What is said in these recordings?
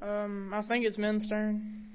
Um, I think it's men's turn.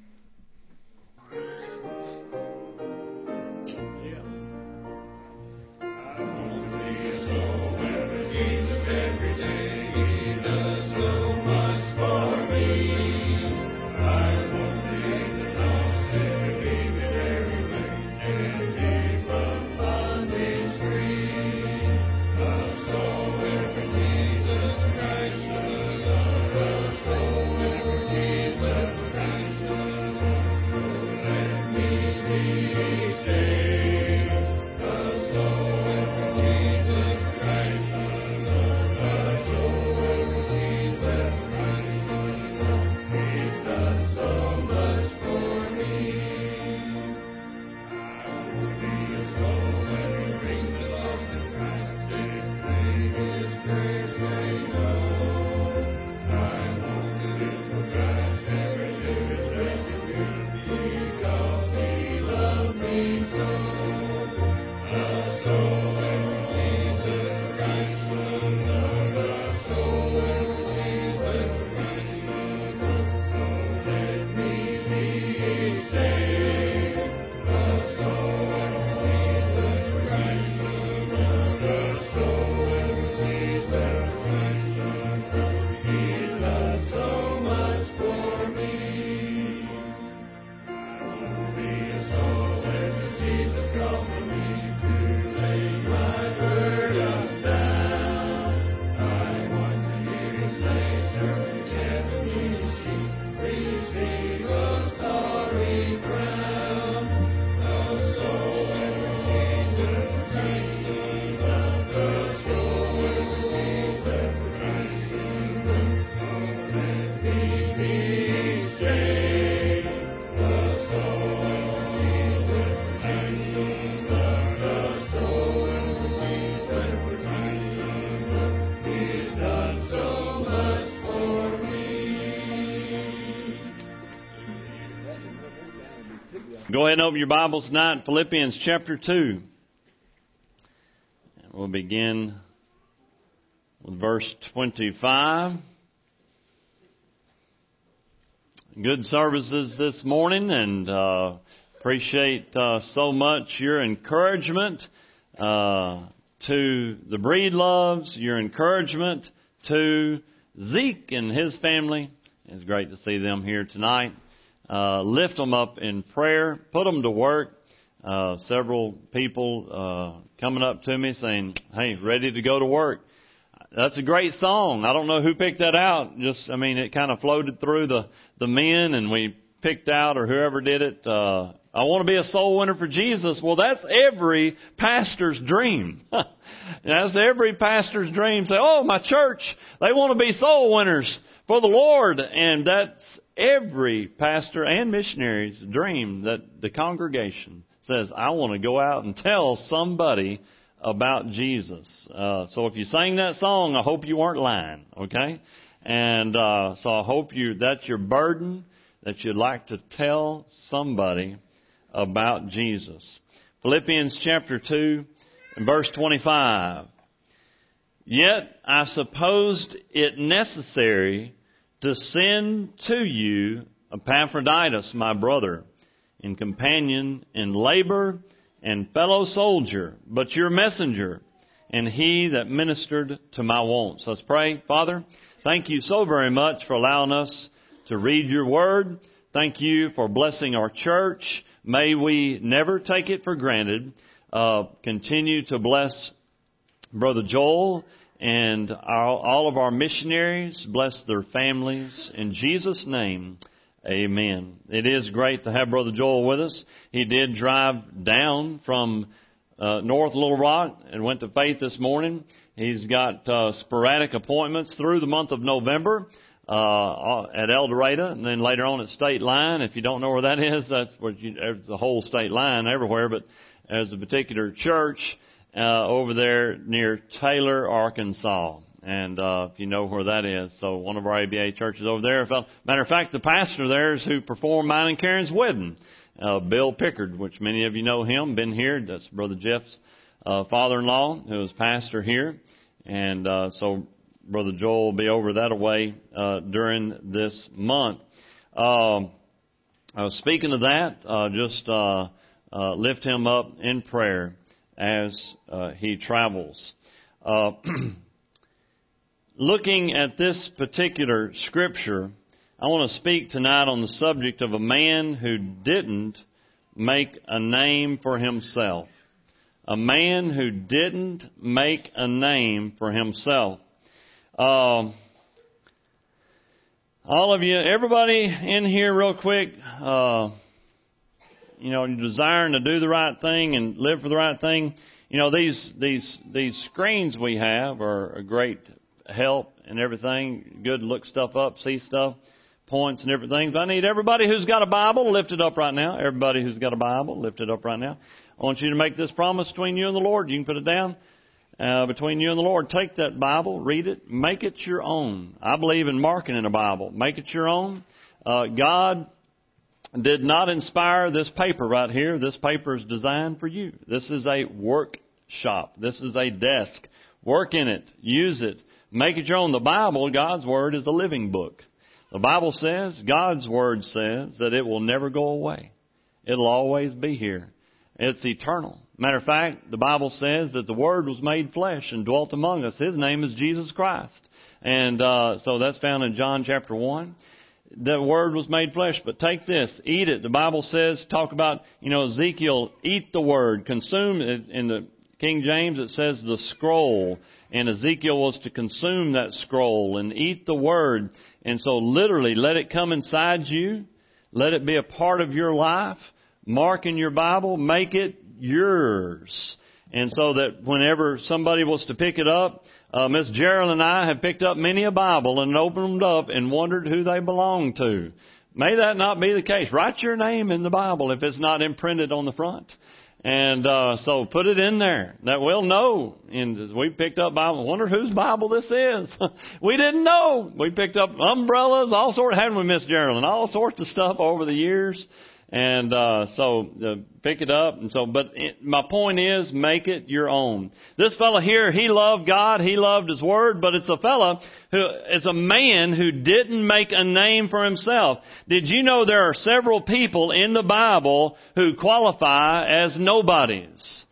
Ahead and open your Bibles tonight, Philippians chapter 2. We'll begin with verse 25. Good services this morning and uh, appreciate uh, so much your encouragement uh, to the Breedloves, your encouragement to Zeke and his family. It's great to see them here tonight uh, lift them up in prayer, put them to work. Uh, several people uh, coming up to me saying, "Hey, ready to go to work." That's a great song. I don't know who picked that out. Just, I mean, it kind of floated through the the men, and we picked out, or whoever did it. Uh, I want to be a soul winner for Jesus. Well, that's every pastor's dream. that's every pastor's dream. Say, oh, my church, they want to be soul winners for the Lord. And that's every pastor and missionary's dream that the congregation says, I want to go out and tell somebody about Jesus. Uh, so if you sang that song, I hope you weren't lying, okay? And uh, so I hope you that's your burden that you'd like to tell somebody about Jesus. Philippians chapter 2 and verse 25. Yet I supposed it necessary to send to you Epaphroditus, my brother, and companion in labor and fellow soldier, but your messenger, and he that ministered to my wants. Let's pray. Father, thank you so very much for allowing us to read your word. Thank you for blessing our church. May we never take it for granted. Uh, continue to bless Brother Joel and our, all of our missionaries. Bless their families. In Jesus' name, amen. It is great to have Brother Joel with us. He did drive down from uh, North Little Rock and went to Faith this morning. He's got uh, sporadic appointments through the month of November uh, at El Dorado, and then later on at State Line. If you don't know where that is, that's where you, there's the whole state line everywhere, but there's a particular church uh, over there near Taylor, Arkansas. And uh, if you know where that is, so one of our ABA churches over there. Matter of fact, the pastor there is who performed mine and Karen's wedding, uh, Bill Pickard, which many of you know him. Been here. That's Brother Jeff's uh, father-in-law, who was pastor here. And uh, so Brother Joel will be over that away uh, during this month. I was speaking of that. Uh, just uh, uh, lift him up in prayer as uh, he travels. Uh, looking at this particular scripture, I want to speak tonight on the subject of a man who didn't make a name for himself. A man who didn't make a name for himself. Uh, all of you, everybody in here, real quick, uh, you know, desiring to do the right thing and live for the right thing. You know, these these these screens we have are a great help and everything. Good to look stuff up, see stuff, points and everything. But I need everybody who's got a Bible lift it up right now. Everybody who's got a Bible lift it up right now. I want you to make this promise between you and the Lord. You can put it down. Uh, between you and the Lord, take that Bible, read it, make it your own. I believe in marking in a Bible. Make it your own. Uh, God did not inspire this paper right here. This paper is designed for you. This is a workshop. This is a desk. Work in it. Use it. Make it your own. The Bible, God's Word, is the living book. The Bible says, God's Word says that it will never go away. It'll always be here. It's eternal. Matter of fact, the Bible says that the Word was made flesh and dwelt among us. His name is Jesus Christ. And uh, so that's found in John chapter 1 the word was made flesh. But take this, eat it. The Bible says, talk about, you know, Ezekiel, eat the word, consume it. In the King James, it says the scroll. And Ezekiel was to consume that scroll and eat the word. And so literally, let it come inside you. Let it be a part of your life. Mark in your Bible. Make it yours. And so that whenever somebody was to pick it up, uh, Miss Gerald and I have picked up many a Bible and opened them up and wondered who they belong to. May that not be the case. Write your name in the Bible if it's not imprinted on the front. And uh, so put it in there that we'll know. And we picked up Bible. Wonder whose Bible this is. we didn't know. We picked up umbrellas, all sorts. Hadn't we, Miss Geraldine? All sorts of stuff over the years. And uh, so uh, pick it up. And so, but it, my point is, make it your own. This fellow here, he loved God, he loved His Word, but it's a fellow who is a man who didn't make a name for himself. Did you know there are several people in the Bible who qualify as nobodies?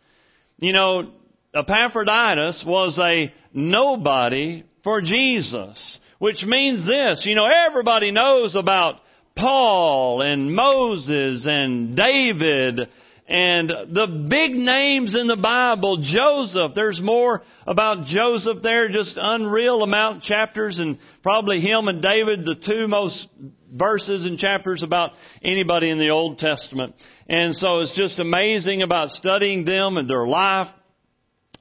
You know, Epaphroditus was a nobody for Jesus, which means this. You know, everybody knows about Paul and Moses and David and the big names in the Bible, Joseph, there's more about Joseph there, just unreal amount of chapters and probably him and David, the two most verses and chapters about anybody in the Old Testament. And so it's just amazing about studying them and their life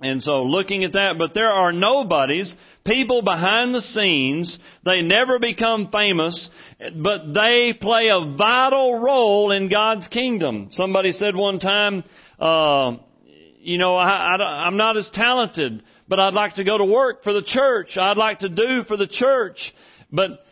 and so looking at that, but there are nobodies, people behind the scenes, they never become famous, but they play a vital role in God's kingdom. Somebody said one time, uh, you know, I, I, I'm not as talented, but I'd like to go to work for the church. I'd like to do for the church. But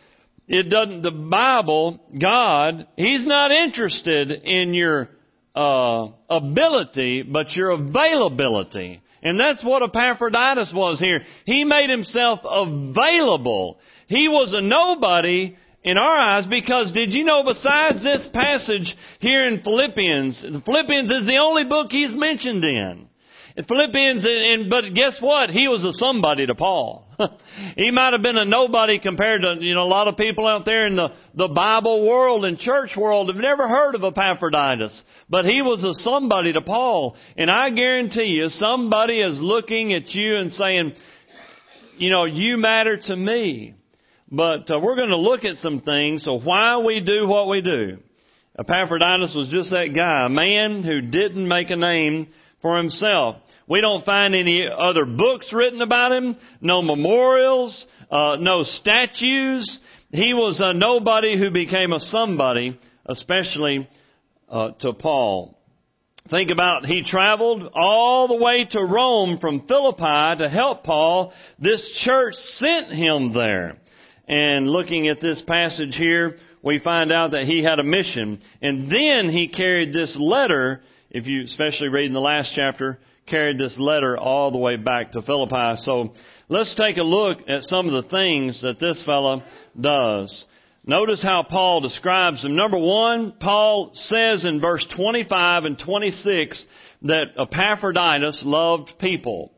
it doesn't, the Bible, God, He's not interested in your uh, ability, but your availability. And that's what Epaphroditus was here. He made himself available. He was a nobody in our eyes because did you know besides this passage here in Philippians, Philippians is the only book he's mentioned in. Philippians, and, but guess what? He was a somebody to Paul. he might have been a nobody compared to, you know, a lot of people out there in the, the Bible world and church world have never heard of Epaphroditus. But he was a somebody to Paul. And I guarantee you, somebody is looking at you and saying, you know, you matter to me. But uh, we're going to look at some things, so why we do what we do. Epaphroditus was just that guy, a man who didn't make a name for himself. We don't find any other books written about him, no memorials, uh, no statues. He was a nobody who became a somebody, especially uh, to Paul. Think about he traveled all the way to Rome from Philippi to help Paul. This church sent him there. And looking at this passage here, we find out that he had a mission. And then he carried this letter if you especially read in the last chapter, carried this letter all the way back to Philippi. So let's take a look at some of the things that this fellow does. Notice how Paul describes them. Number one, Paul says in verse 25 and 26 that Epaphroditus loved people.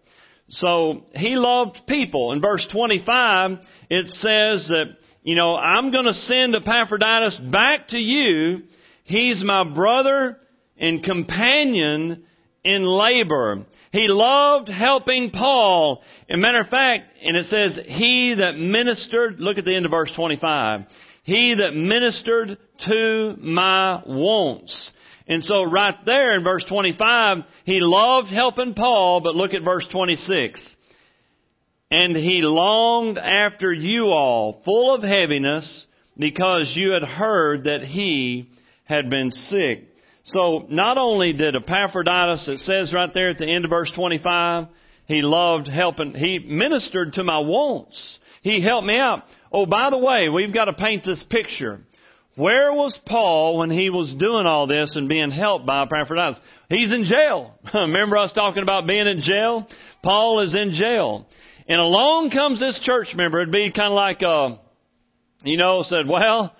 So he loved people. In verse 25, it says that, you know, I'm going to send Epaphroditus back to you. He's my brother and companion in labor. He loved helping Paul. As matter of fact, and it says, he that ministered, look at the end of verse 25. He that ministered to my wants. And so right there in verse 25, he loved helping Paul, but look at verse 26. And he longed after you all, full of heaviness, because you had heard that he had been sick. So not only did Epaphroditus, it says right there at the end of verse 25, he loved helping, he ministered to my wants. He helped me out. Oh, by the way, we've got to paint this picture. Where was Paul when he was doing all this and being helped by Epaphroditus? He's in jail. Remember us talking about being in jail? Paul is in jail. And along comes this church member. It'd be kind of like, uh, you know, said, well,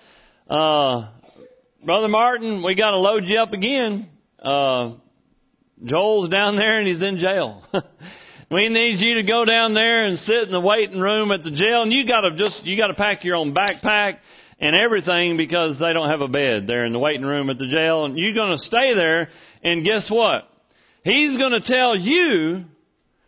uh, Brother Martin, we got to load you up again. Uh, Joel's down there and he's in jail. we need you to go down there and sit in the waiting room at the jail, and you got to just you got to pack your own backpack and everything because they don't have a bed there in the waiting room at the jail, and you're going to stay there. And guess what? He's going to tell you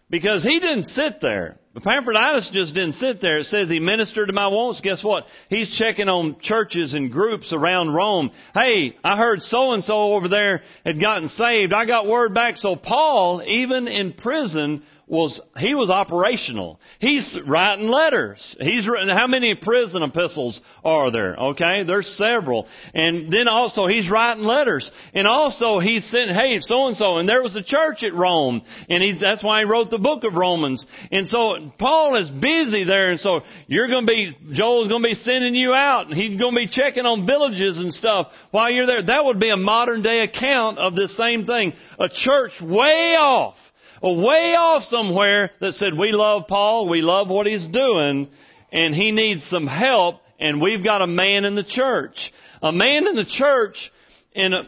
because he didn't sit there. Epaphroditus just didn't sit there. It says he ministered to my wants. Guess what? He's checking on churches and groups around Rome. Hey, I heard so and so over there had gotten saved. I got word back. So Paul, even in prison, was he was operational. He's writing letters. He's written how many prison epistles are there? Okay, there's several. And then also he's writing letters. And also he's saying, hey, so and so. And there was a church at Rome, and he that's why he wrote the book of Romans. And so Paul is busy there, and so you're going to be Joel's going to be sending you out, and he's going to be checking on villages and stuff while you're there. That would be a modern day account of this same thing. A church way off way off somewhere that said, we love Paul, we love what he's doing, and he needs some help, and we've got a man in the church. A man in the church, and uh,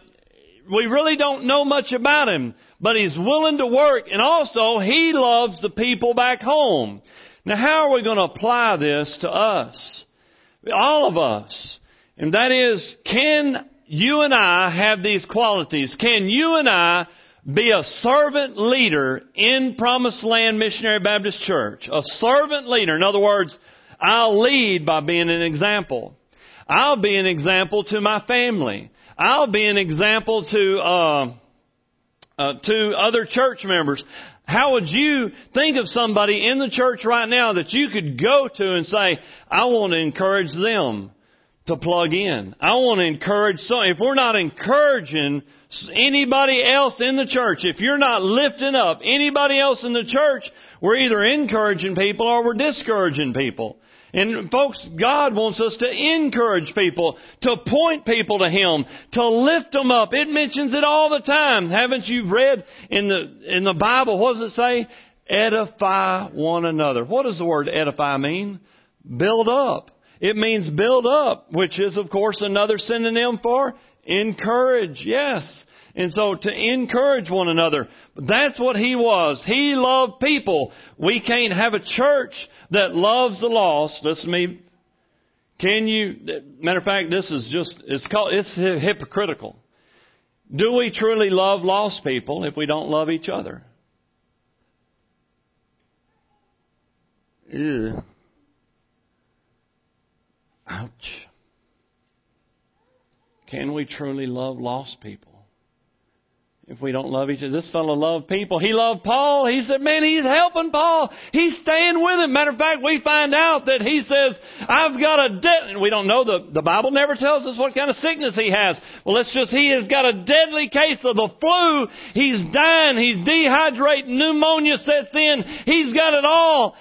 we really don't know much about him, but he's willing to work, and also he loves the people back home. Now how are we going to apply this to us? All of us. And that is, can you and I have these qualities? Can you and I be a servant leader in Promised Land Missionary Baptist Church. A servant leader. In other words, I'll lead by being an example. I'll be an example to my family. I'll be an example to uh, uh, to other church members. How would you think of somebody in the church right now that you could go to and say, I want to encourage them to plug in. I want to encourage some, if we're not encouraging anybody else in the church, if you're not lifting up anybody else in the church, we're either encouraging people or we're discouraging people. And folks, God wants us to encourage people, to point people to Him, to lift them up. It mentions it all the time. Haven't you read in the, in the Bible, what does it say? Edify one another. What does the word edify mean? Build up. It means build up, which is of course another synonym for encourage. Yes. And so to encourage one another. That's what he was. He loved people. We can't have a church that loves the lost. Listen to me. Can you, matter of fact, this is just, it's called, it's hypocritical. Do we truly love lost people if we don't love each other? Ew. Ouch. Can we truly love lost people? If we don't love each other, this fellow loved people. He loved Paul. He said, man, he's helping Paul. He's staying with him. Matter of fact, we find out that he says, I've got a dead, and we don't know the, the Bible never tells us what kind of sickness he has. Well, let's just, he has got a deadly case of the flu. He's dying. He's dehydrated. Pneumonia sets in. He's got it all.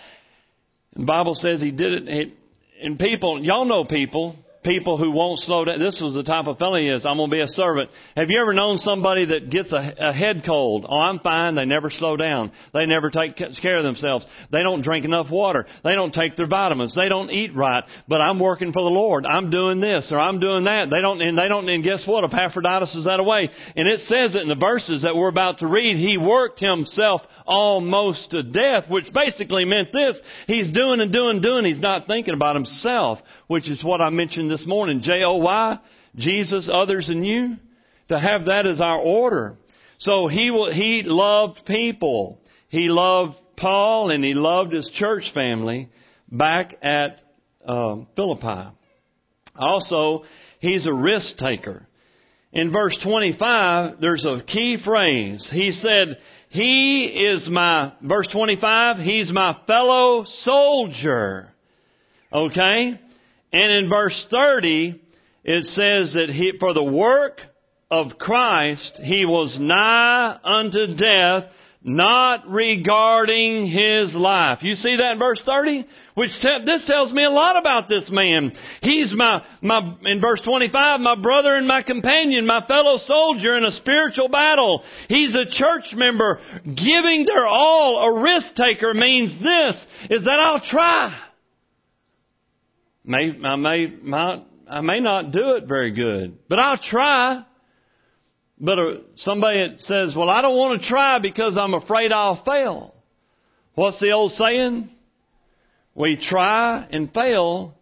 The Bible says he did it, and people, y'all know people, people who won't slow down. This was the type of fellow he is. I'm going to be a servant. Have you ever known somebody that gets a, a head cold? Oh, I'm fine. They never slow down. They never take care of themselves. They don't drink enough water. They don't take their vitamins. They don't eat right. But I'm working for the Lord. I'm doing this or I'm doing that. They don't, and they don't, and guess what? Epaphroditus is that away. And it says it in the verses that we're about to read. He worked himself almost to death, which basically meant this. He's doing and doing, and doing. He's not thinking about himself, which is what I mentioned this morning. J-O-Y, Jesus, others, and you. To have that as our order. So he, he loved people. He loved Paul and he loved his church family back at um, Philippi. Also, he's a risk taker. In verse 25, there's a key phrase. He said, He is my, verse 25, He's my fellow soldier. Okay? And in verse 30, it says that he, for the work of Christ, He was nigh unto death, not regarding his life. You see that in verse 30? Which te- this tells me a lot about this man. He's my, my, in verse 25, my brother and my companion, my fellow soldier in a spiritual battle. He's a church member. Giving their all, a risk taker means this, is that I'll try. May, I may, my, I may not do it very good, but I'll try. But uh, somebody says, well, I don't want to try because I'm afraid I'll fail. What's the old saying? We try and fail,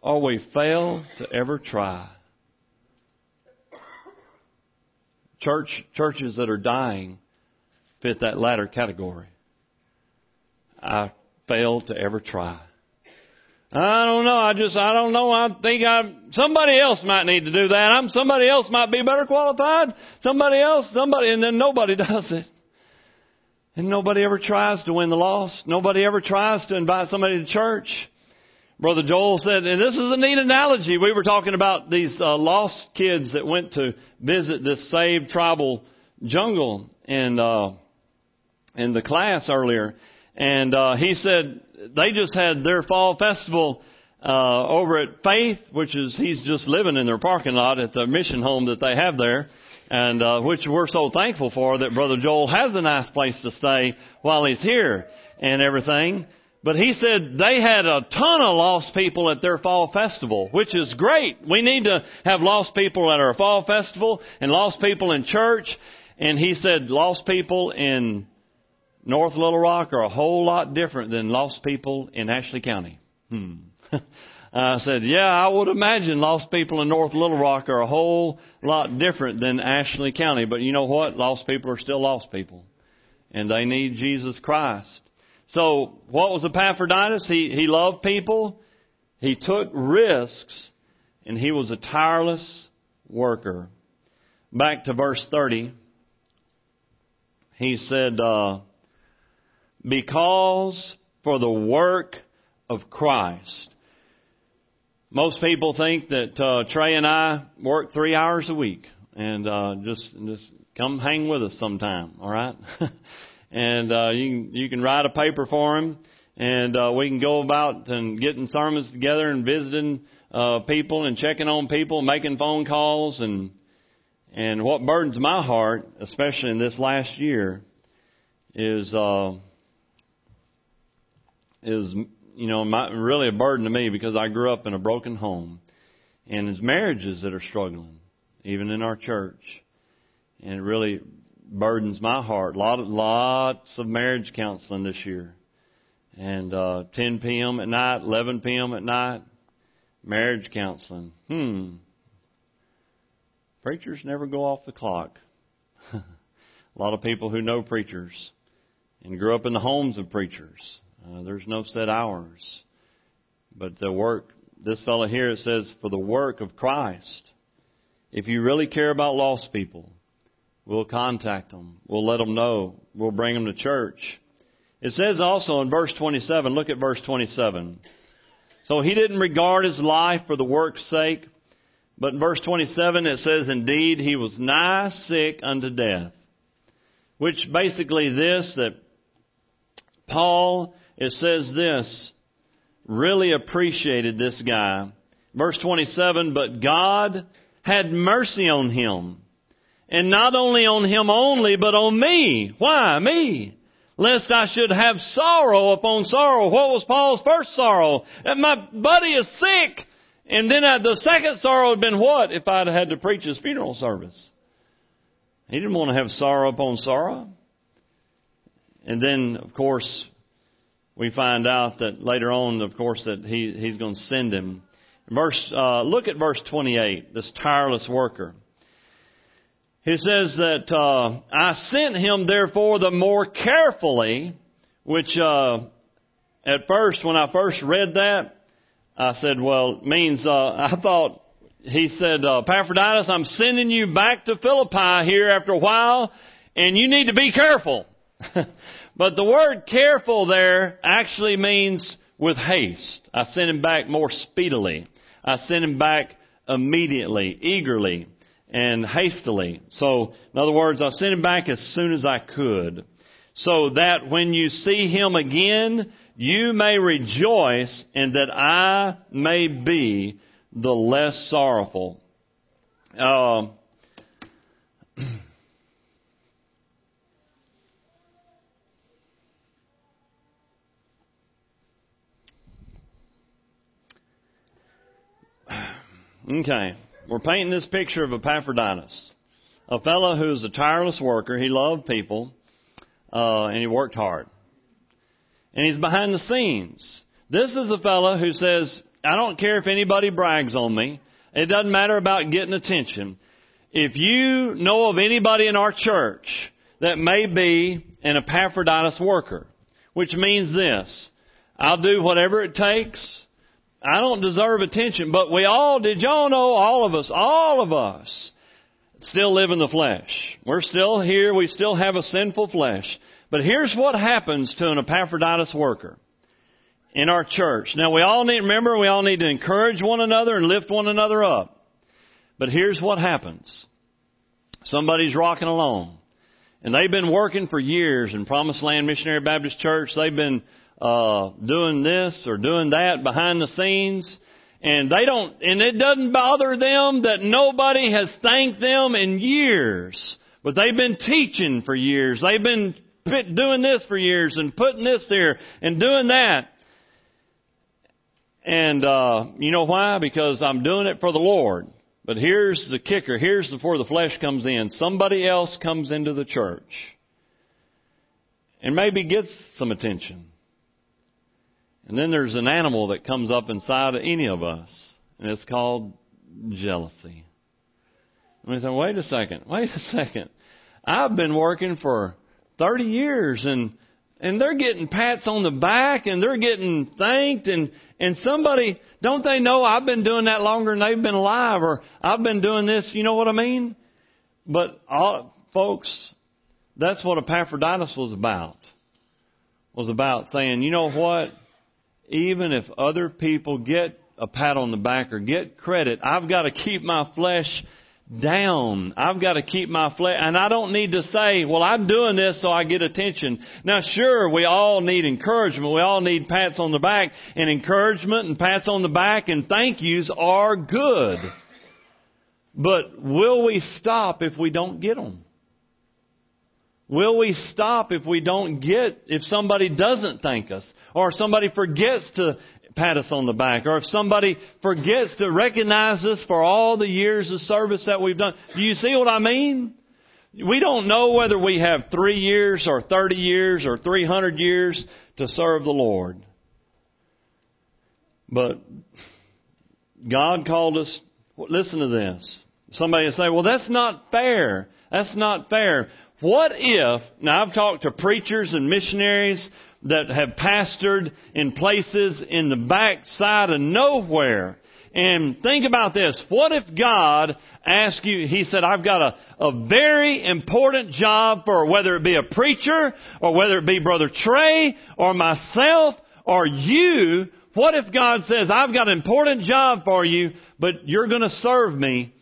or we fail to ever try. Church, churches that are dying fit that latter category. I fail to ever try. I don't know. I just, I don't know. I think I, somebody else might need to do that. I'm, somebody else might be better qualified. Somebody else, somebody, and then nobody does it. And nobody ever tries to win the lost. Nobody ever tries to invite somebody to church. Brother Joel said, and this is a neat analogy. We were talking about these uh, lost kids that went to visit this saved tribal jungle in, uh, in the class earlier. And, uh, he said, they just had their fall festival uh, over at Faith, which is he's just living in their parking lot at the mission home that they have there, and uh, which we're so thankful for that Brother Joel has a nice place to stay while he's here and everything. But he said they had a ton of lost people at their fall festival, which is great. We need to have lost people at our fall festival and lost people in church. And he said lost people in North Little Rock are a whole lot different than lost people in Ashley County. Hmm. I said, yeah, I would imagine lost people in North Little Rock are a whole lot different than Ashley County. But you know what? Lost people are still lost people. And they need Jesus Christ. So, what was Epaphroditus? He, he loved people. He took risks. And he was a tireless worker. Back to verse 30. He said, uh, because for the work of Christ. Most people think that uh, Trey and I work three hours a week, and uh, just just come hang with us sometime, all right? and uh, you can you can write a paper for him, and uh, we can go about and getting sermons together and visiting uh, people and checking on people, making phone calls, and and what burdens my heart, especially in this last year, is. Uh, is, you know, my, really a burden to me because I grew up in a broken home. And it's marriages that are struggling, even in our church. And it really burdens my heart. Lot of, lots of marriage counseling this year. And, uh, 10 p.m. at night, 11 p.m. at night, marriage counseling. Hmm. Preachers never go off the clock. a lot of people who know preachers and grew up in the homes of preachers uh, there's no set hours. But the work, this fellow here, says, for the work of Christ. If you really care about lost people, we'll contact them. We'll let them know. We'll bring them to church. It says also in verse 27, look at verse 27. So he didn't regard his life for the work's sake. But in verse 27 it says, Indeed, he was nigh sick unto death. Which basically this, that Paul it says this, really appreciated this guy verse 27, but God had mercy on him. And not only on him only, but on me. Why? Me. Lest I should have sorrow upon sorrow. What was Paul's first sorrow? That my buddy is sick. And then the second sorrow had been what? If I'd had to preach his funeral service. He didn't want to have sorrow upon sorrow. And then, of course, we find out that later on, of course, that he, he's going to send him. Verse, uh, look at verse 28, this tireless worker. He says that, uh, I sent him therefore the more carefully, which, uh, at first, when I first read that, I said, well, means, uh, I thought, he said, uh, Epaphroditus, I'm sending you back to Philippi here after a while, and you need to be careful. but the word careful there actually means with haste. I sent him back more speedily. I sent him back immediately, eagerly, and hastily. So, in other words, I sent him back as soon as I could. So that when you see him again, you may rejoice and that I may be the less sorrowful. Uh, okay, we're painting this picture of Epaphroditus, a fellow who's a tireless worker. He loved people, uh, and he worked hard and he's behind the scenes. This is a fellow who says, I don't care if anybody brags on me. It doesn't matter about getting attention. If you know of anybody in our church that may be an Epaphroditus worker, which means this, I'll do whatever it takes. I don't deserve attention, but we all, did y'all know, all of us, all of us, still live in the flesh. We're still here, we still have a sinful flesh. But here's what happens to an Epaphroditus worker in our church. Now we all need, remember, we all need to encourage one another and lift one another up. But here's what happens. Somebody's rocking along. And they've been working for years in Promised Land Missionary Baptist Church. They've been uh, doing this or doing that behind the scenes. And they don't, and it doesn't bother them that nobody has thanked them in years. But they've been teaching for years. They've been doing this for years and putting this there and doing that. And uh, you know why? Because I'm doing it for the Lord. But here's the kicker. Here's before the flesh comes in. Somebody else comes into the church and maybe gets some attention. And then there's an animal that comes up inside of any of us, and it's called jealousy. And we think, wait a second, wait a second. I've been working for 30 years and and they're getting pats on the back and they're getting thanked and and somebody don't they know I've been doing that longer than they've been alive or I've been doing this, you know what I mean? But all folks, that's what Epaphroditus was about. Was about saying, you know what? Even if other people get a pat on the back or get credit, I've got to keep my flesh down. I've got to keep my flesh, and I don't need to say, well, I'm doing this so I get attention. Now sure, we all need encouragement. We all need pats on the back, and encouragement and pats on the back and thank yous are good. But will we stop if we don't get them? Will we stop if we don't get, if somebody doesn't thank us, or somebody forgets to pat us on the back, or if somebody forgets to recognize us for all the years of service that we've done. Do you see what I mean? We don't know whether we have three years or 30 years or 300 years to serve the Lord. But God called us, listen to this. Somebody will say, well, that's not fair. That's not fair. What if, now I've talked to preachers and missionaries that have pastored in places in the backside of nowhere. And think about this. What if God asked you, He said, I've got a, a very important job for whether it be a preacher or whether it be Brother Trey or myself or you. What if God says, I've got an important job for you, but you're going to serve me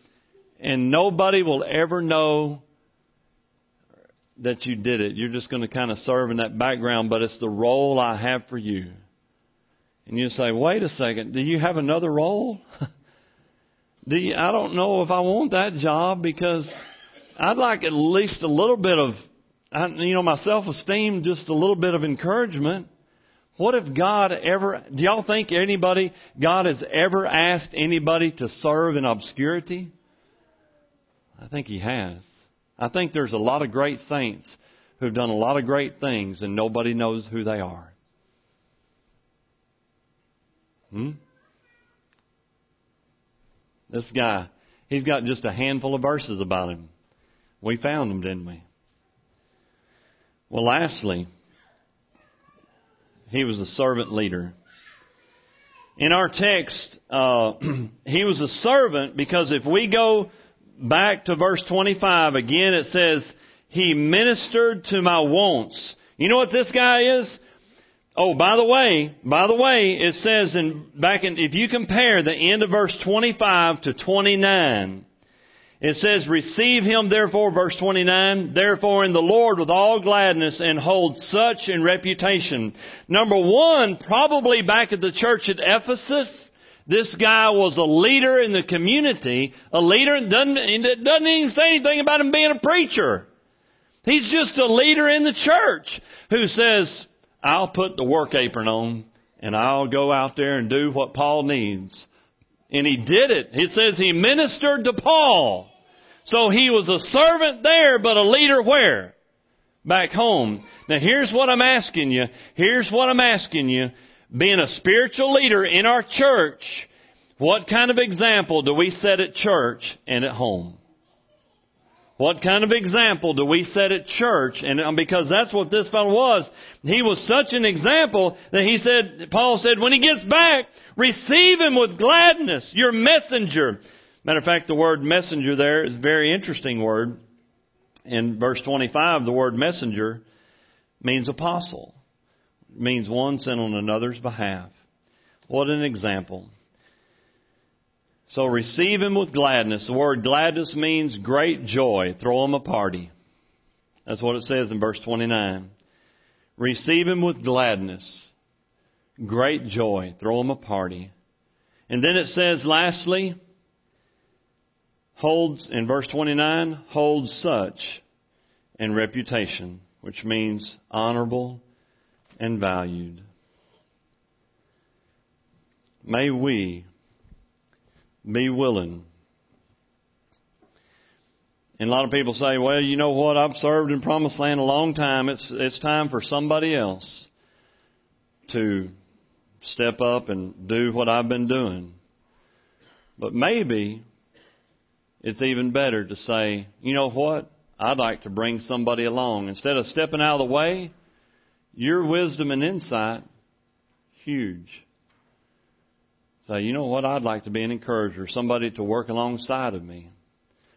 and nobody will ever know that you did it. You're just going to kind of serve in that background, but it's the role I have for you. And you say, wait a second, do you have another role? do you, I don't know if I want that job because I'd like at least a little bit of, you know, my self-esteem, just a little bit of encouragement. What if God ever, do y'all think anybody, God has ever asked anybody to serve in obscurity? I think He has. I think there's a lot of great saints who've done a lot of great things and nobody knows who they are. Hmm? This guy, he's got just a handful of verses about him. We found him, didn't we? Well, lastly, he was a servant leader. In our text, uh, he was a servant because if we go back to verse 25 again, it says, He ministered to my wants. You know what this guy is? Oh, by the way, by the way, it says in, back in, if you compare the end of verse 25 to 29, it says, receive him therefore, verse 29, therefore in the Lord with all gladness and hold such in reputation. Number one, probably back at the church at Ephesus, this guy was a leader in the community, a leader, doesn't, it doesn't even say anything about him being a preacher. He's just a leader in the church who says, I'll put the work apron on and I'll go out there and do what Paul needs. And he did it. He says he ministered to Paul. So he was a servant there, but a leader where? Back home. Now here's what I'm asking you. Here's what I'm asking you. Being a spiritual leader in our church, what kind of example do we set at church and at home? What kind of example do we set at church? And um, because that's what this fellow was, he was such an example that he said, Paul said, when he gets back, receive him with gladness, your messenger. Matter of fact, the word messenger there is a very interesting word. In verse 25, the word messenger means apostle. Means one sin on another's behalf. What an example. So receive him with gladness. The word gladness means great joy. Throw him a party. That's what it says in verse 29. Receive him with gladness. Great joy. Throw him a party. And then it says lastly, holds, in verse 29, holds such in reputation, which means honorable and valued. May we be willing. And a lot of people say, well, you know what? I've served in promised land a long time. It's, it's time for somebody else to step up and do what I've been doing. But maybe it's even better to say, you know what? I'd like to bring somebody along. Instead of stepping out of the way, your wisdom and insight, huge. Say, you know what? I'd like to be an encourager, somebody to work alongside of me.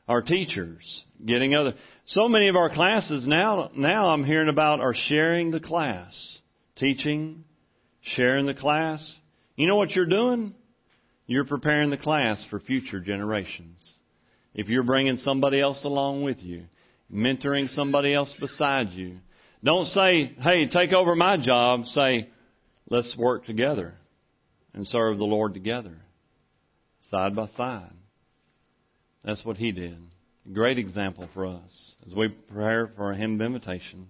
Our teachers, getting other. So many of our classes now, now I'm hearing about are sharing the class. Teaching, sharing the class. You know what you're doing? You're preparing the class for future generations. If you're bringing somebody else along with you, mentoring somebody else beside you, don't say, hey, take over my job. Say, let's work together and serve the Lord together, side by side. That's what he did. A great example for us as we prepare for a hymn of invitation.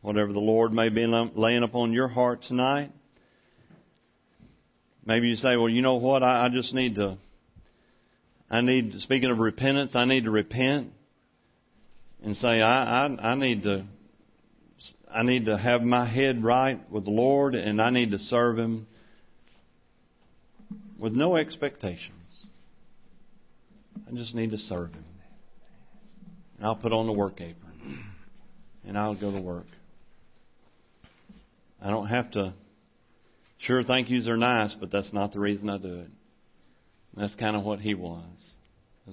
Whatever the Lord may be laying upon your heart tonight. Maybe you say, well, you know what? I, I just need to, I need, speaking of repentance, I need to repent and say, I, I, I need to, I need to have my head right with the Lord and I need to serve Him with no expectations. I just need to serve Him. And I'll put on the work apron. And I'll go to work. I don't have to. Sure, thank yous are nice, but that's not the reason I do it. That's kind of what he was.